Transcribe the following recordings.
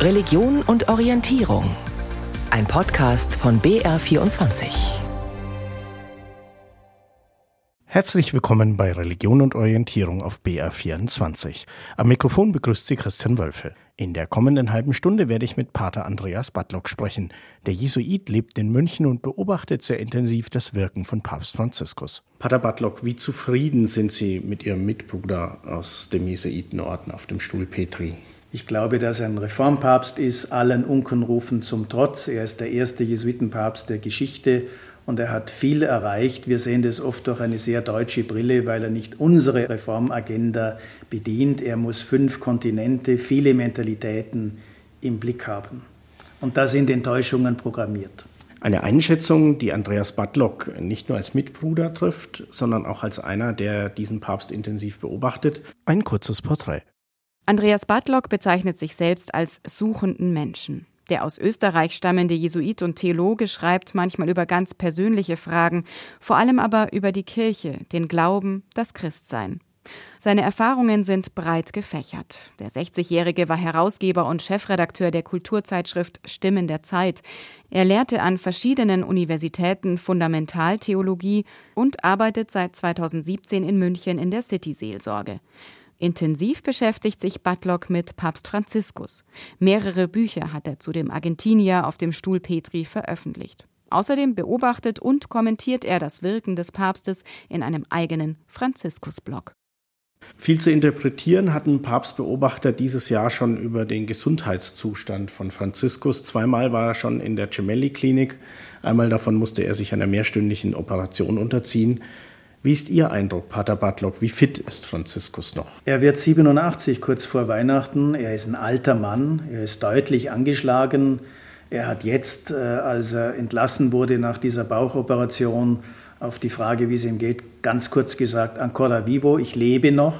Religion und Orientierung. Ein Podcast von BR24. Herzlich willkommen bei Religion und Orientierung auf BR24. Am Mikrofon begrüßt Sie Christian Wölfe. In der kommenden halben Stunde werde ich mit Pater Andreas Badlock sprechen. Der Jesuit lebt in München und beobachtet sehr intensiv das Wirken von Papst Franziskus. Pater Badlock, wie zufrieden sind Sie mit Ihrem Mitbruder aus dem Jesuitenorden auf dem Stuhl Petri? Ich glaube, dass er ein Reformpapst ist, allen Unkenrufen zum Trotz. Er ist der erste Jesuitenpapst der Geschichte und er hat viel erreicht. Wir sehen das oft durch eine sehr deutsche Brille, weil er nicht unsere Reformagenda bedient. Er muss fünf Kontinente, viele Mentalitäten im Blick haben. Und da sind Enttäuschungen programmiert. Eine Einschätzung, die Andreas Badlock nicht nur als Mitbruder trifft, sondern auch als einer, der diesen Papst intensiv beobachtet. Ein kurzes Porträt. Andreas Badlock bezeichnet sich selbst als suchenden Menschen. Der aus Österreich stammende Jesuit und Theologe schreibt manchmal über ganz persönliche Fragen, vor allem aber über die Kirche, den Glauben, das Christsein. Seine Erfahrungen sind breit gefächert. Der 60-Jährige war Herausgeber und Chefredakteur der Kulturzeitschrift Stimmen der Zeit. Er lehrte an verschiedenen Universitäten Fundamentaltheologie und arbeitet seit 2017 in München in der City-Seelsorge. Intensiv beschäftigt sich Butlock mit Papst Franziskus. Mehrere Bücher hat er zu dem Argentinier auf dem Stuhl Petri veröffentlicht. Außerdem beobachtet und kommentiert er das Wirken des Papstes in einem eigenen Franziskus-Blog. Viel zu interpretieren hatten Papstbeobachter dieses Jahr schon über den Gesundheitszustand von Franziskus. Zweimal war er schon in der Gemelli-Klinik. Einmal davon musste er sich einer mehrstündigen Operation unterziehen. Wie ist Ihr Eindruck, Pater Bartlock? Wie fit ist Franziskus noch? Er wird 87 kurz vor Weihnachten. Er ist ein alter Mann. Er ist deutlich angeschlagen. Er hat jetzt, äh, als er entlassen wurde nach dieser Bauchoperation, auf die Frage, wie es ihm geht, ganz kurz gesagt, ancora vivo, ich lebe noch.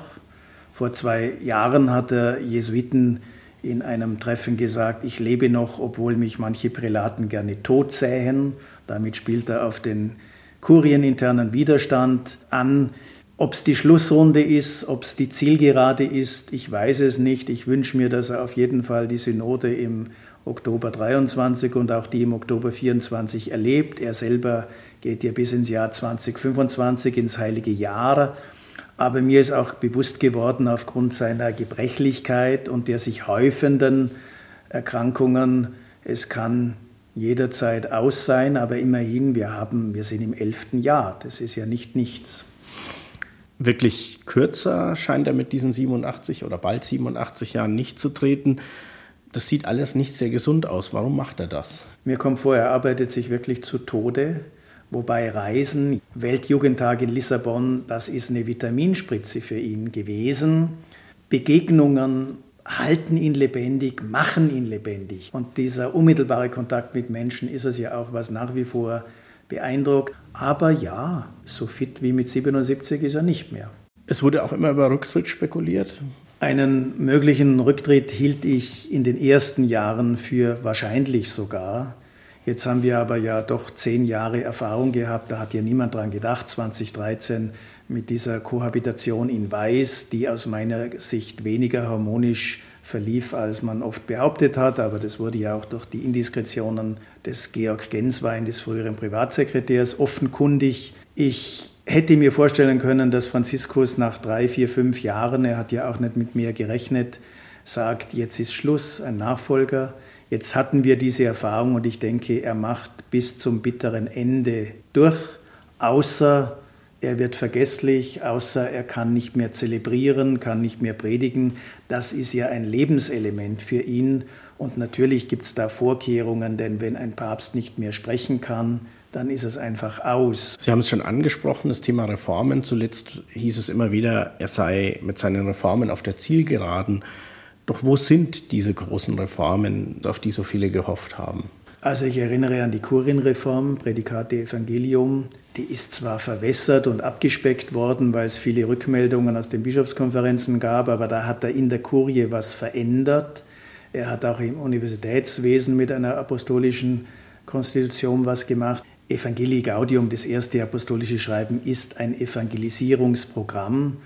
Vor zwei Jahren hat er Jesuiten in einem Treffen gesagt, ich lebe noch, obwohl mich manche Prälaten gerne tot sähen. Damit spielt er auf den kurieninternen Widerstand an. Ob es die Schlussrunde ist, ob es die Zielgerade ist, ich weiß es nicht. Ich wünsche mir, dass er auf jeden Fall die Synode im Oktober 23 und auch die im Oktober 24 erlebt. Er selber geht ja bis ins Jahr 2025, ins heilige Jahr. Aber mir ist auch bewusst geworden, aufgrund seiner Gebrechlichkeit und der sich häufenden Erkrankungen, es kann jederzeit aus sein, aber immerhin, wir, haben, wir sind im elften Jahr. Das ist ja nicht nichts. Wirklich kürzer scheint er mit diesen 87 oder bald 87 Jahren nicht zu treten. Das sieht alles nicht sehr gesund aus. Warum macht er das? Mir kommt vor, er arbeitet sich wirklich zu Tode. Wobei Reisen, Weltjugendtag in Lissabon, das ist eine Vitaminspritze für ihn gewesen. Begegnungen halten ihn lebendig, machen ihn lebendig. Und dieser unmittelbare Kontakt mit Menschen ist es ja auch, was nach wie vor beeindruckt. Aber ja, so fit wie mit 77 ist er nicht mehr. Es wurde auch immer über Rücktritt spekuliert. Einen möglichen Rücktritt hielt ich in den ersten Jahren für wahrscheinlich sogar. Jetzt haben wir aber ja doch zehn Jahre Erfahrung gehabt, da hat ja niemand dran gedacht, 2013 mit dieser Kohabitation in Weiß, die aus meiner Sicht weniger harmonisch verlief, als man oft behauptet hat. Aber das wurde ja auch durch die Indiskretionen des Georg Genswein, des früheren Privatsekretärs, offenkundig. Ich hätte mir vorstellen können, dass Franziskus nach drei, vier, fünf Jahren, er hat ja auch nicht mit mir gerechnet, sagt, jetzt ist Schluss, ein Nachfolger. Jetzt hatten wir diese Erfahrung und ich denke, er macht bis zum bitteren Ende durch, außer er wird vergesslich, außer er kann nicht mehr zelebrieren, kann nicht mehr predigen. Das ist ja ein Lebenselement für ihn. Und natürlich gibt es da Vorkehrungen, denn wenn ein Papst nicht mehr sprechen kann, dann ist es einfach aus. Sie haben es schon angesprochen, das Thema Reformen. Zuletzt hieß es immer wieder, er sei mit seinen Reformen auf der Zielgeraden. Doch wo sind diese großen Reformen, auf die so viele gehofft haben? Also ich erinnere an die Kurienreform, Prädikate Evangelium. Die ist zwar verwässert und abgespeckt worden, weil es viele Rückmeldungen aus den Bischofskonferenzen gab, aber da hat er in der Kurie was verändert. Er hat auch im Universitätswesen mit einer apostolischen Konstitution was gemacht. Evangelii Gaudium, das erste apostolische Schreiben, ist ein Evangelisierungsprogramm.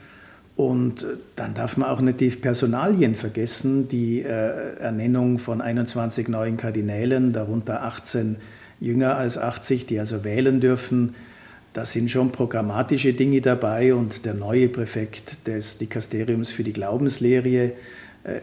Und dann darf man auch nicht die Personalien vergessen, die äh, Ernennung von 21 neuen Kardinälen, darunter 18 jünger als 80, die also wählen dürfen. Da sind schon programmatische Dinge dabei und der neue Präfekt des Dikasteriums für die Glaubenslehre, äh,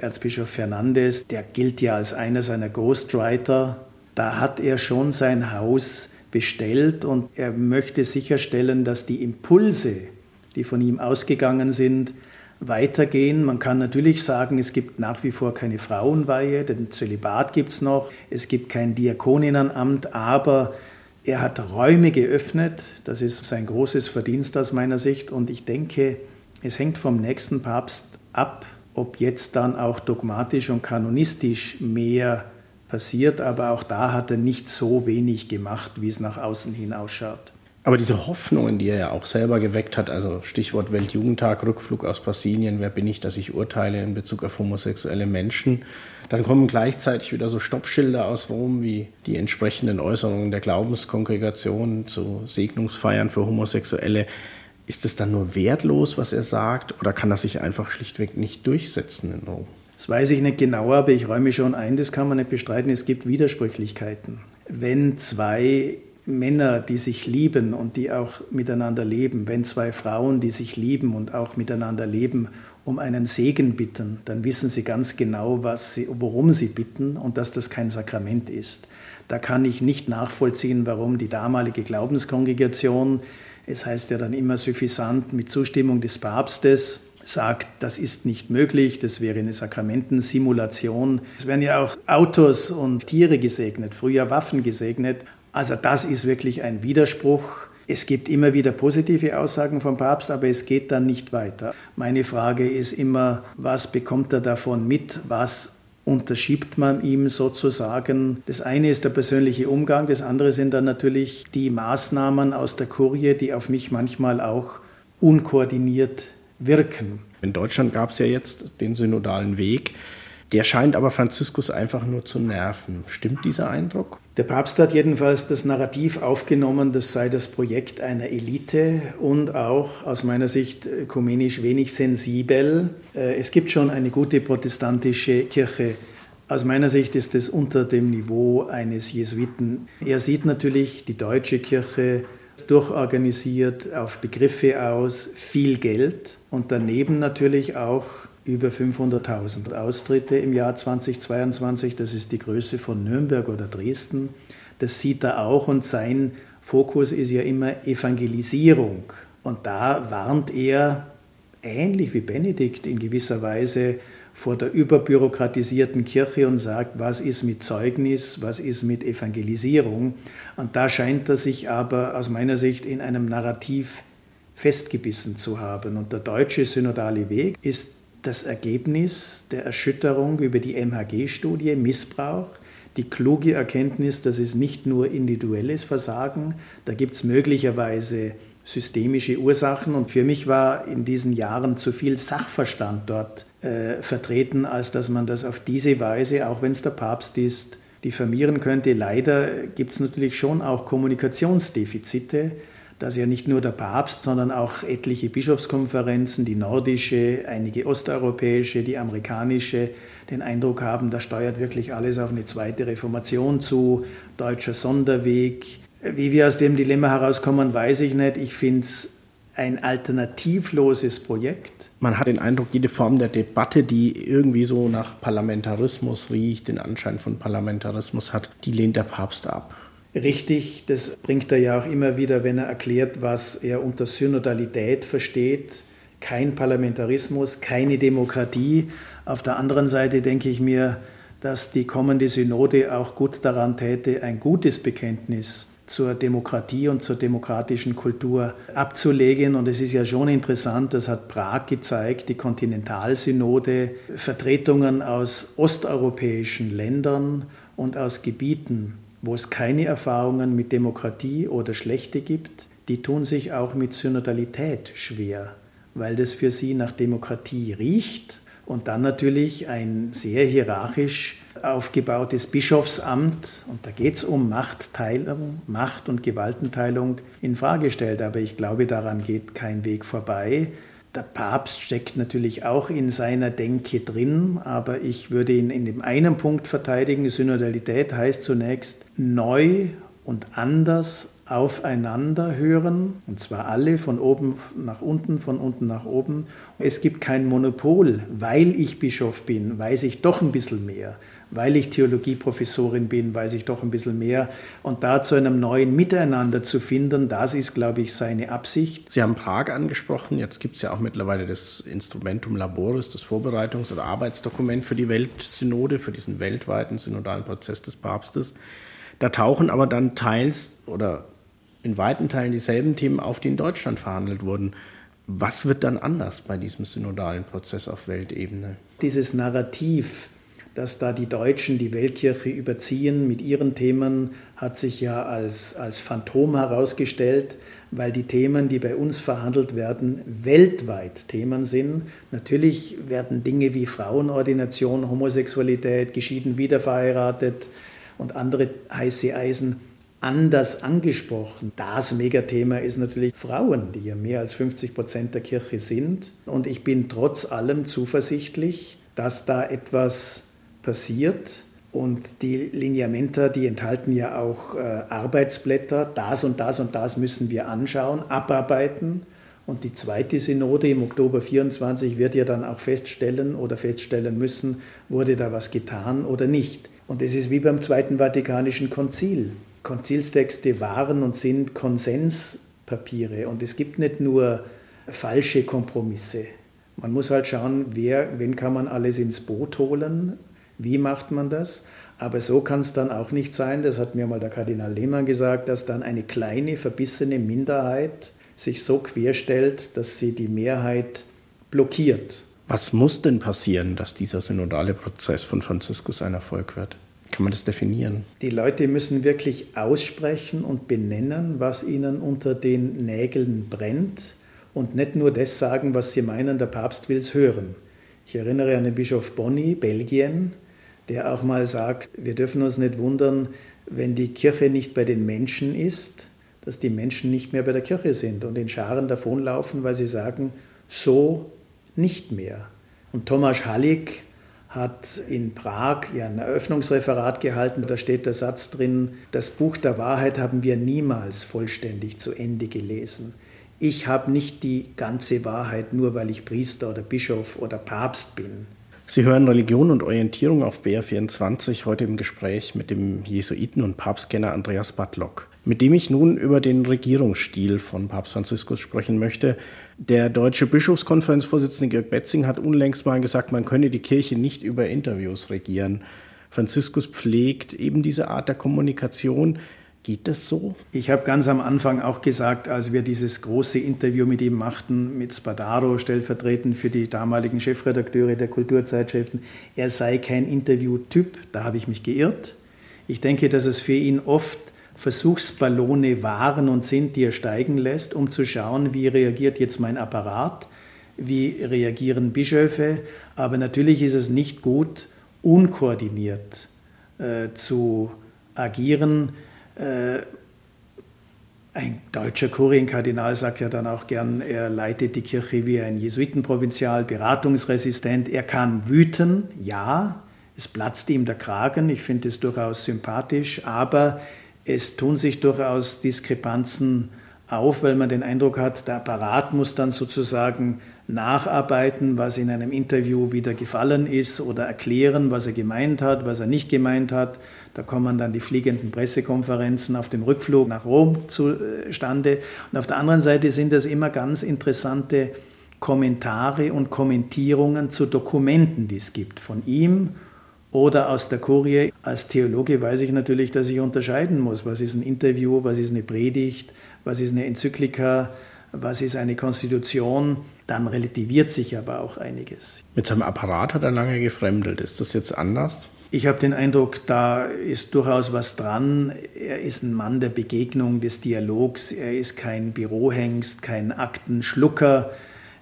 Erzbischof Fernandes, der gilt ja als einer seiner Ghostwriter. Da hat er schon sein Haus bestellt und er möchte sicherstellen, dass die Impulse, die von ihm ausgegangen sind, weitergehen. Man kann natürlich sagen, es gibt nach wie vor keine Frauenweihe, den Zölibat gibt es noch, es gibt kein Diakoninnenamt, aber er hat Räume geöffnet. Das ist sein großes Verdienst aus meiner Sicht. Und ich denke, es hängt vom nächsten Papst ab, ob jetzt dann auch dogmatisch und kanonistisch mehr passiert. Aber auch da hat er nicht so wenig gemacht, wie es nach außen hin ausschaut. Aber diese Hoffnungen, die er ja auch selber geweckt hat, also Stichwort Weltjugendtag, Rückflug aus Brasilien, wer bin ich, dass ich urteile in Bezug auf homosexuelle Menschen, dann kommen gleichzeitig wieder so Stoppschilder aus Rom wie die entsprechenden Äußerungen der Glaubenskongregation zu Segnungsfeiern für Homosexuelle. Ist es dann nur wertlos, was er sagt, oder kann das sich einfach schlichtweg nicht durchsetzen in Rom? Das weiß ich nicht genau, aber ich räume schon ein, das kann man nicht bestreiten, es gibt Widersprüchlichkeiten. Wenn zwei Männer, die sich lieben und die auch miteinander leben, wenn zwei Frauen, die sich lieben und auch miteinander leben, um einen Segen bitten, dann wissen sie ganz genau, was sie, worum sie bitten und dass das kein Sakrament ist. Da kann ich nicht nachvollziehen, warum die damalige Glaubenskongregation, es heißt ja dann immer suffisant mit Zustimmung des Papstes, sagt, das ist nicht möglich, das wäre eine Sakramentensimulation. Es werden ja auch Autos und Tiere gesegnet, früher Waffen gesegnet also das ist wirklich ein Widerspruch. Es gibt immer wieder positive Aussagen vom Papst, aber es geht dann nicht weiter. Meine Frage ist immer, was bekommt er davon mit? Was unterschiebt man ihm sozusagen? Das eine ist der persönliche Umgang, das andere sind dann natürlich die Maßnahmen aus der Kurie, die auf mich manchmal auch unkoordiniert wirken. In Deutschland gab es ja jetzt den synodalen Weg. Der scheint aber Franziskus einfach nur zu nerven. Stimmt dieser Eindruck? Der Papst hat jedenfalls das Narrativ aufgenommen, das sei das Projekt einer Elite und auch aus meiner Sicht ökumenisch wenig sensibel. Äh, es gibt schon eine gute protestantische Kirche. Aus meiner Sicht ist es unter dem Niveau eines Jesuiten. Er sieht natürlich die deutsche Kirche durchorganisiert auf Begriffe aus, viel Geld und daneben natürlich auch über 500.000 Austritte im Jahr 2022. Das ist die Größe von Nürnberg oder Dresden. Das sieht er auch und sein Fokus ist ja immer Evangelisierung. Und da warnt er, ähnlich wie Benedikt in gewisser Weise, vor der überbürokratisierten Kirche und sagt, was ist mit Zeugnis, was ist mit Evangelisierung. Und da scheint er sich aber aus meiner Sicht in einem Narrativ festgebissen zu haben. Und der deutsche synodale Weg ist das Ergebnis der Erschütterung über die MHG-Studie Missbrauch, die kluge Erkenntnis, dass es nicht nur individuelles Versagen, da gibt es möglicherweise systemische Ursachen und für mich war in diesen Jahren zu viel Sachverstand dort äh, vertreten, als dass man das auf diese Weise, auch wenn es der Papst ist, diffamieren könnte. Leider gibt es natürlich schon auch Kommunikationsdefizite dass ja nicht nur der Papst, sondern auch etliche Bischofskonferenzen, die nordische, einige osteuropäische, die amerikanische, den Eindruck haben, da steuert wirklich alles auf eine zweite Reformation zu, deutscher Sonderweg. Wie wir aus dem Dilemma herauskommen, weiß ich nicht. Ich finde es ein alternativloses Projekt. Man hat den Eindruck, jede Form der Debatte, die irgendwie so nach Parlamentarismus riecht, den Anschein von Parlamentarismus hat, die lehnt der Papst ab richtig. Das bringt er ja auch immer wieder, wenn er erklärt, was er unter Synodalität versteht. Kein Parlamentarismus, keine Demokratie. Auf der anderen Seite denke ich mir, dass die kommende Synode auch gut daran täte, ein gutes Bekenntnis zur Demokratie und zur demokratischen Kultur abzulegen. Und es ist ja schon interessant, das hat Prag gezeigt, die Kontinentalsynode, Vertretungen aus osteuropäischen Ländern und aus Gebieten wo es keine Erfahrungen mit Demokratie oder Schlechte gibt, die tun sich auch mit Synodalität schwer, weil das für sie nach Demokratie riecht und dann natürlich ein sehr hierarchisch aufgebautes Bischofsamt, und da geht es um Machtteilung, Macht- und Gewaltenteilung, in Frage stellt. Aber ich glaube, daran geht kein Weg vorbei. Der Papst steckt natürlich auch in seiner Denke drin, aber ich würde ihn in dem einen Punkt verteidigen. Synodalität heißt zunächst neu und anders aufeinander hören, und zwar alle von oben nach unten, von unten nach oben. Es gibt kein Monopol, weil ich Bischof bin, weiß ich doch ein bisschen mehr weil ich Theologieprofessorin bin, weiß ich doch ein bisschen mehr. Und da zu einem neuen Miteinander zu finden, das ist, glaube ich, seine Absicht. Sie haben Prag angesprochen. Jetzt gibt es ja auch mittlerweile das Instrumentum Laboris, das Vorbereitungs- oder Arbeitsdokument für die Weltsynode, für diesen weltweiten synodalen Prozess des Papstes. Da tauchen aber dann teils oder in weiten Teilen dieselben Themen auf, die in Deutschland verhandelt wurden. Was wird dann anders bei diesem synodalen Prozess auf Weltebene? Dieses Narrativ, dass da die Deutschen die Weltkirche überziehen mit ihren Themen, hat sich ja als, als Phantom herausgestellt, weil die Themen, die bei uns verhandelt werden, weltweit Themen sind. Natürlich werden Dinge wie Frauenordination, Homosexualität, geschieden wiederverheiratet und andere heiße Eisen anders angesprochen. Das Megathema ist natürlich Frauen, die ja mehr als 50 Prozent der Kirche sind. Und ich bin trotz allem zuversichtlich, dass da etwas passiert. Und die Lineamenta, die enthalten ja auch äh, Arbeitsblätter. Das und das und das müssen wir anschauen, abarbeiten. Und die zweite Synode im Oktober 24 wird ja dann auch feststellen oder feststellen müssen, wurde da was getan oder nicht. Und es ist wie beim Zweiten Vatikanischen Konzil. Konzilstexte waren und sind Konsenspapiere. Und es gibt nicht nur falsche Kompromisse. Man muss halt schauen, wer, wen kann man alles ins Boot holen wie macht man das? Aber so kann es dann auch nicht sein, das hat mir mal der Kardinal Lehmann gesagt, dass dann eine kleine, verbissene Minderheit sich so querstellt, dass sie die Mehrheit blockiert. Was muss denn passieren, dass dieser synodale Prozess von Franziskus ein Erfolg wird? Kann man das definieren? Die Leute müssen wirklich aussprechen und benennen, was ihnen unter den Nägeln brennt und nicht nur das sagen, was sie meinen, der Papst will es hören. Ich erinnere an den Bischof Bonni, Belgien, der auch mal sagt, wir dürfen uns nicht wundern, wenn die Kirche nicht bei den Menschen ist, dass die Menschen nicht mehr bei der Kirche sind und in Scharen davonlaufen, weil sie sagen, so nicht mehr. Und Thomas Hallig hat in Prag ein Eröffnungsreferat gehalten. Da steht der Satz drin, das Buch der Wahrheit haben wir niemals vollständig zu Ende gelesen. Ich habe nicht die ganze Wahrheit, nur weil ich Priester oder Bischof oder Papst bin. Sie hören Religion und Orientierung auf BR24 heute im Gespräch mit dem Jesuiten und Papstkenner Andreas Batlock, mit dem ich nun über den Regierungsstil von Papst Franziskus sprechen möchte. Der deutsche Bischofskonferenzvorsitzende Georg Betzing hat unlängst mal gesagt, man könne die Kirche nicht über Interviews regieren. Franziskus pflegt eben diese Art der Kommunikation. Geht das so? Ich habe ganz am Anfang auch gesagt, als wir dieses große Interview mit ihm machten, mit Spadaro, stellvertretend für die damaligen Chefredakteure der Kulturzeitschriften, er sei kein Interviewtyp. Da habe ich mich geirrt. Ich denke, dass es für ihn oft Versuchsballone waren und sind, die er steigen lässt, um zu schauen, wie reagiert jetzt mein Apparat, wie reagieren Bischöfe. Aber natürlich ist es nicht gut, unkoordiniert äh, zu agieren äh, ein deutscher Kurienkardinal sagt ja dann auch gern, er leitet die Kirche wie ein Jesuitenprovinzial, beratungsresistent. Er kann wüten, ja, es platzt ihm der Kragen, ich finde es durchaus sympathisch, aber es tun sich durchaus Diskrepanzen auf, weil man den Eindruck hat, der Apparat muss dann sozusagen nacharbeiten, was in einem Interview wieder gefallen ist oder erklären, was er gemeint hat, was er nicht gemeint hat. Da kommen dann die fliegenden Pressekonferenzen auf dem Rückflug nach Rom zustande. Und auf der anderen Seite sind das immer ganz interessante Kommentare und Kommentierungen zu Dokumenten, die es gibt, von ihm oder aus der Kurie. Als Theologe weiß ich natürlich, dass ich unterscheiden muss, was ist ein Interview, was ist eine Predigt, was ist eine Enzyklika, was ist eine Konstitution. Dann relativiert sich aber auch einiges. Mit seinem Apparat hat er lange gefremdelt. Ist das jetzt anders? Ich habe den Eindruck, da ist durchaus was dran. Er ist ein Mann der Begegnung, des Dialogs. Er ist kein Bürohengst, kein Aktenschlucker.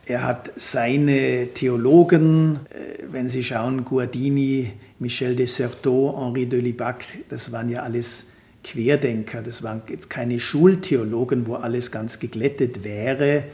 Er hat seine Theologen, äh, wenn Sie schauen, Guardini, Michel de Certeau, Henri de Libac, das waren ja alles Querdenker, das waren jetzt keine Schultheologen, wo alles ganz geglättet wäre.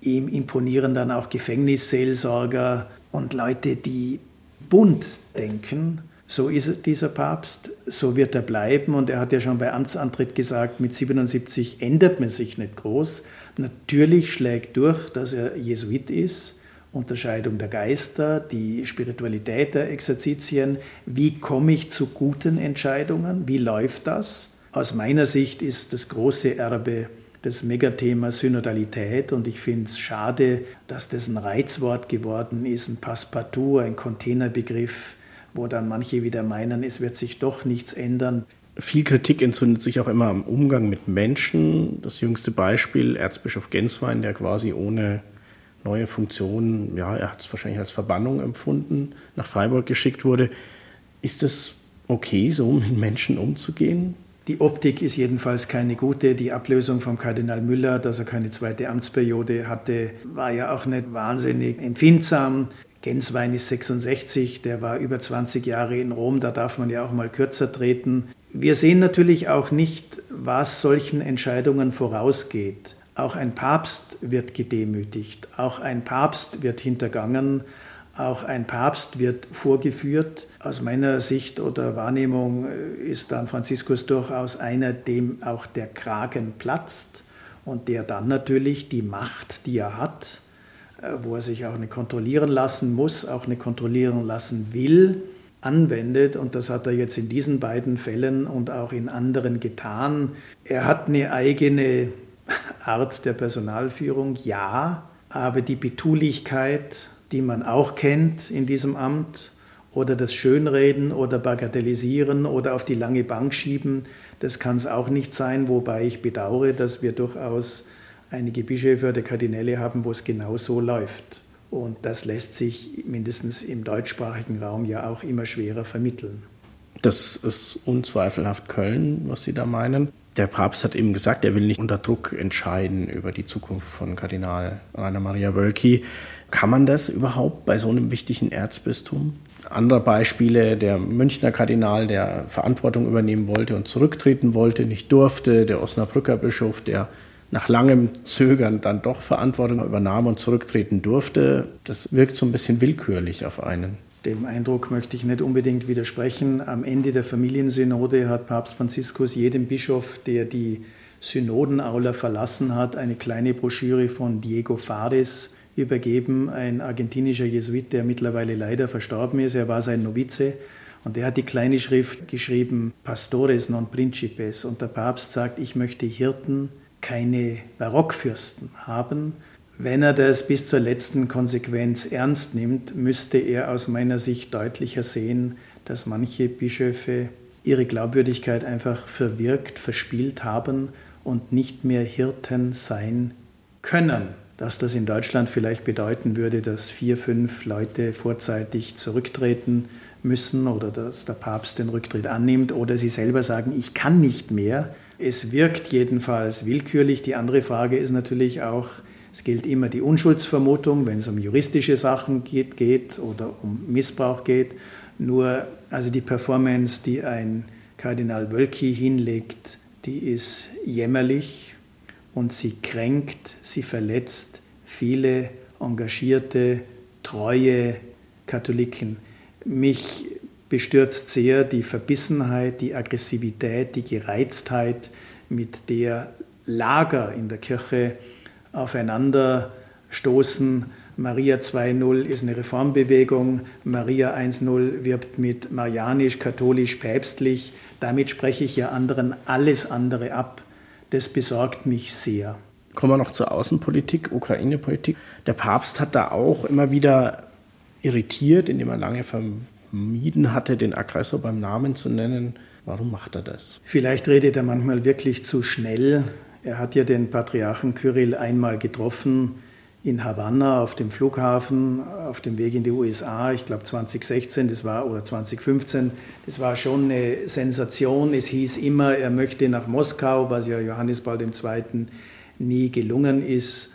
Ihm imponieren dann auch Gefängnisseelsorger und Leute, die bunt denken. So ist dieser Papst, so wird er bleiben. Und er hat ja schon bei Amtsantritt gesagt, mit 77 ändert man sich nicht groß. Natürlich schlägt durch, dass er Jesuit ist. Unterscheidung der Geister, die Spiritualität der Exerzitien. Wie komme ich zu guten Entscheidungen? Wie läuft das? Aus meiner Sicht ist das große Erbe das Megathema Synodalität und ich finde es schade, dass das ein Reizwort geworden ist, ein Passepartout, ein Containerbegriff, wo dann manche wieder meinen, es wird sich doch nichts ändern. Viel Kritik entzündet sich auch immer am Umgang mit Menschen. Das jüngste Beispiel, Erzbischof Genswein, der quasi ohne neue Funktionen, ja, er hat es wahrscheinlich als Verbannung empfunden, nach Freiburg geschickt wurde. Ist es okay, so mit Menschen umzugehen? Die Optik ist jedenfalls keine gute. Die Ablösung vom Kardinal Müller, dass er keine zweite Amtsperiode hatte, war ja auch nicht wahnsinnig empfindsam. Genswein ist 66, der war über 20 Jahre in Rom, da darf man ja auch mal kürzer treten. Wir sehen natürlich auch nicht, was solchen Entscheidungen vorausgeht. Auch ein Papst wird gedemütigt, auch ein Papst wird hintergangen, auch ein Papst wird vorgeführt. Aus meiner Sicht oder Wahrnehmung äh, ist dann Franziskus durchaus einer, dem auch der Kragen platzt und der dann natürlich die Macht, die er hat, äh, wo er sich auch eine kontrollieren lassen muss, auch eine kontrollieren lassen will, anwendet. Und das hat er jetzt in diesen beiden Fällen und auch in anderen getan. Er hat eine eigene Art der Personalführung, ja, aber die Betulichkeit, die man auch kennt in diesem Amt, oder das Schönreden oder Bagatellisieren oder auf die lange Bank schieben, das kann es auch nicht sein, wobei ich bedauere, dass wir durchaus einige Bischöfe oder Kardinäle haben, wo es genau so läuft. Und das lässt sich mindestens im deutschsprachigen Raum ja auch immer schwerer vermitteln. Das ist unzweifelhaft Köln, was Sie da meinen. Der Papst hat eben gesagt, er will nicht unter Druck entscheiden über die Zukunft von Kardinal Rainer Maria Wölki. Kann man das überhaupt bei so einem wichtigen Erzbistum? Andere Beispiele, der Münchner Kardinal, der Verantwortung übernehmen wollte und zurücktreten wollte, nicht durfte, der Osnabrücker Bischof, der nach langem Zögern dann doch Verantwortung übernahm und zurücktreten durfte. Das wirkt so ein bisschen willkürlich auf einen. Dem Eindruck möchte ich nicht unbedingt widersprechen. Am Ende der Familiensynode hat Papst Franziskus jedem Bischof, der die Synodenaula verlassen hat, eine kleine Broschüre von Diego Fares übergeben, ein argentinischer Jesuit, der mittlerweile leider verstorben ist. Er war sein Novize und er hat die kleine Schrift geschrieben, Pastores non Principes. Und der Papst sagt, ich möchte Hirten, keine Barockfürsten haben. Wenn er das bis zur letzten Konsequenz ernst nimmt, müsste er aus meiner Sicht deutlicher sehen, dass manche Bischöfe ihre Glaubwürdigkeit einfach verwirkt, verspielt haben und nicht mehr Hirten sein können dass das in Deutschland vielleicht bedeuten würde, dass vier, fünf Leute vorzeitig zurücktreten müssen oder dass der Papst den Rücktritt annimmt oder sie selber sagen, ich kann nicht mehr. Es wirkt jedenfalls willkürlich. Die andere Frage ist natürlich auch, es gilt immer die Unschuldsvermutung, wenn es um juristische Sachen geht, geht oder um Missbrauch geht. Nur also die Performance, die ein Kardinal Wölki hinlegt, die ist jämmerlich und sie kränkt, sie verletzt viele engagierte, treue Katholiken. Mich bestürzt sehr die Verbissenheit, die Aggressivität, die Gereiztheit, mit der Lager in der Kirche aufeinander stoßen. Maria 2.0 ist eine Reformbewegung, Maria 1.0 wirbt mit marianisch, katholisch, päpstlich. Damit spreche ich ja anderen alles andere ab. Das besorgt mich sehr. Kommen wir noch zur Außenpolitik, Ukraine-Politik. Der Papst hat da auch immer wieder irritiert, indem er lange vermieden hatte, den Aggressor beim Namen zu nennen. Warum macht er das? Vielleicht redet er manchmal wirklich zu schnell. Er hat ja den Patriarchen Kyrill einmal getroffen in Havanna auf dem Flughafen auf dem Weg in die USA, ich glaube 2016, das war oder 2015, das war schon eine Sensation. Es hieß immer, er möchte nach Moskau, was ja Johannes Paul II. nie gelungen ist.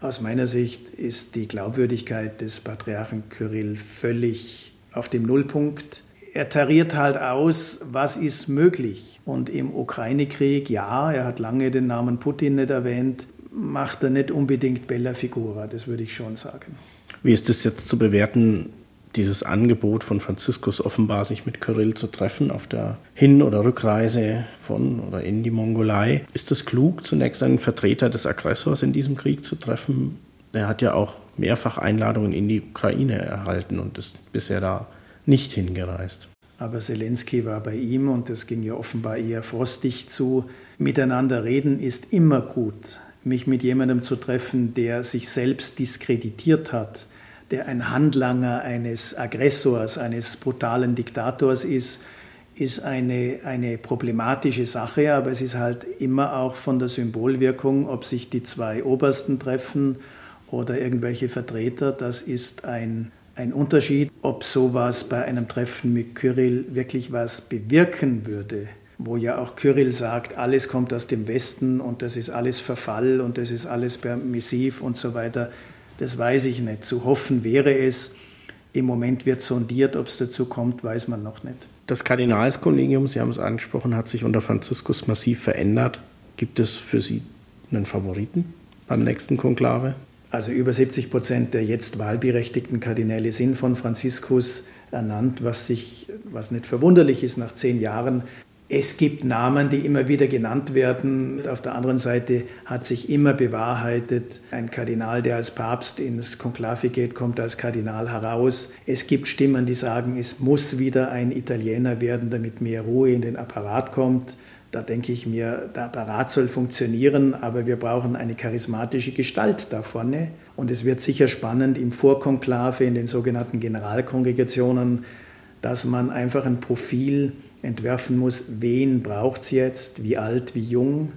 Aus meiner Sicht ist die Glaubwürdigkeit des Patriarchen Kyrill völlig auf dem Nullpunkt. Er tariert halt aus, was ist möglich. Und im Ukraine-Krieg, ja, er hat lange den Namen Putin nicht erwähnt, macht er nicht unbedingt Bella Figura, das würde ich schon sagen. Wie ist es jetzt zu bewerten, dieses Angebot von Franziskus offenbar, sich mit Kyrill zu treffen auf der Hin- oder Rückreise von oder in die Mongolei? Ist es klug, zunächst einen Vertreter des Aggressors in diesem Krieg zu treffen? Er hat ja auch mehrfach Einladungen in die Ukraine erhalten und ist bisher da nicht hingereist. Aber Zelensky war bei ihm und das ging ja offenbar eher frostig zu. Miteinander reden ist immer gut. Mich mit jemandem zu treffen, der sich selbst diskreditiert hat, der ein Handlanger eines Aggressors, eines brutalen Diktators ist, ist eine, eine problematische Sache, aber es ist halt immer auch von der Symbolwirkung, ob sich die zwei Obersten treffen oder irgendwelche Vertreter, das ist ein, ein Unterschied, ob sowas bei einem Treffen mit Kyrill wirklich was bewirken würde, wo ja auch Kyrill sagt, alles kommt aus dem Westen und das ist alles Verfall und das ist alles permissiv und so weiter. Das weiß ich nicht. Zu hoffen wäre es. Im Moment wird sondiert, ob es dazu kommt, weiß man noch nicht. Das Kardinalskollegium, Sie haben es angesprochen, hat sich unter Franziskus massiv verändert. Gibt es für Sie einen Favoriten beim nächsten Konklave? Also über 70 Prozent der jetzt wahlberechtigten Kardinäle sind von Franziskus ernannt, was, sich, was nicht verwunderlich ist nach zehn Jahren. Es gibt Namen, die immer wieder genannt werden. Auf der anderen Seite hat sich immer bewahrheitet, ein Kardinal, der als Papst ins Konklave geht, kommt als Kardinal heraus. Es gibt Stimmen, die sagen, es muss wieder ein Italiener werden, damit mehr Ruhe in den Apparat kommt. Da denke ich mir, der Apparat soll funktionieren, aber wir brauchen eine charismatische Gestalt da vorne. Und es wird sicher spannend im Vorkonklave, in den sogenannten Generalkongregationen, dass man einfach ein Profil entwerfen muss, wen braucht es jetzt, wie alt, wie jung,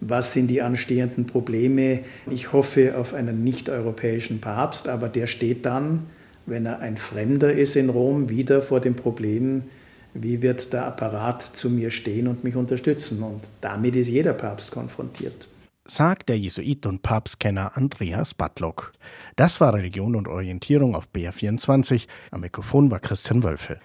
was sind die anstehenden Probleme. Ich hoffe auf einen nicht-europäischen Papst, aber der steht dann, wenn er ein Fremder ist in Rom, wieder vor dem Problem, wie wird der Apparat zu mir stehen und mich unterstützen. Und damit ist jeder Papst konfrontiert. Sagt der Jesuit und Papstkenner Andreas Batlock. Das war Religion und Orientierung auf BR24. Am Mikrofon war Christian Wölfe.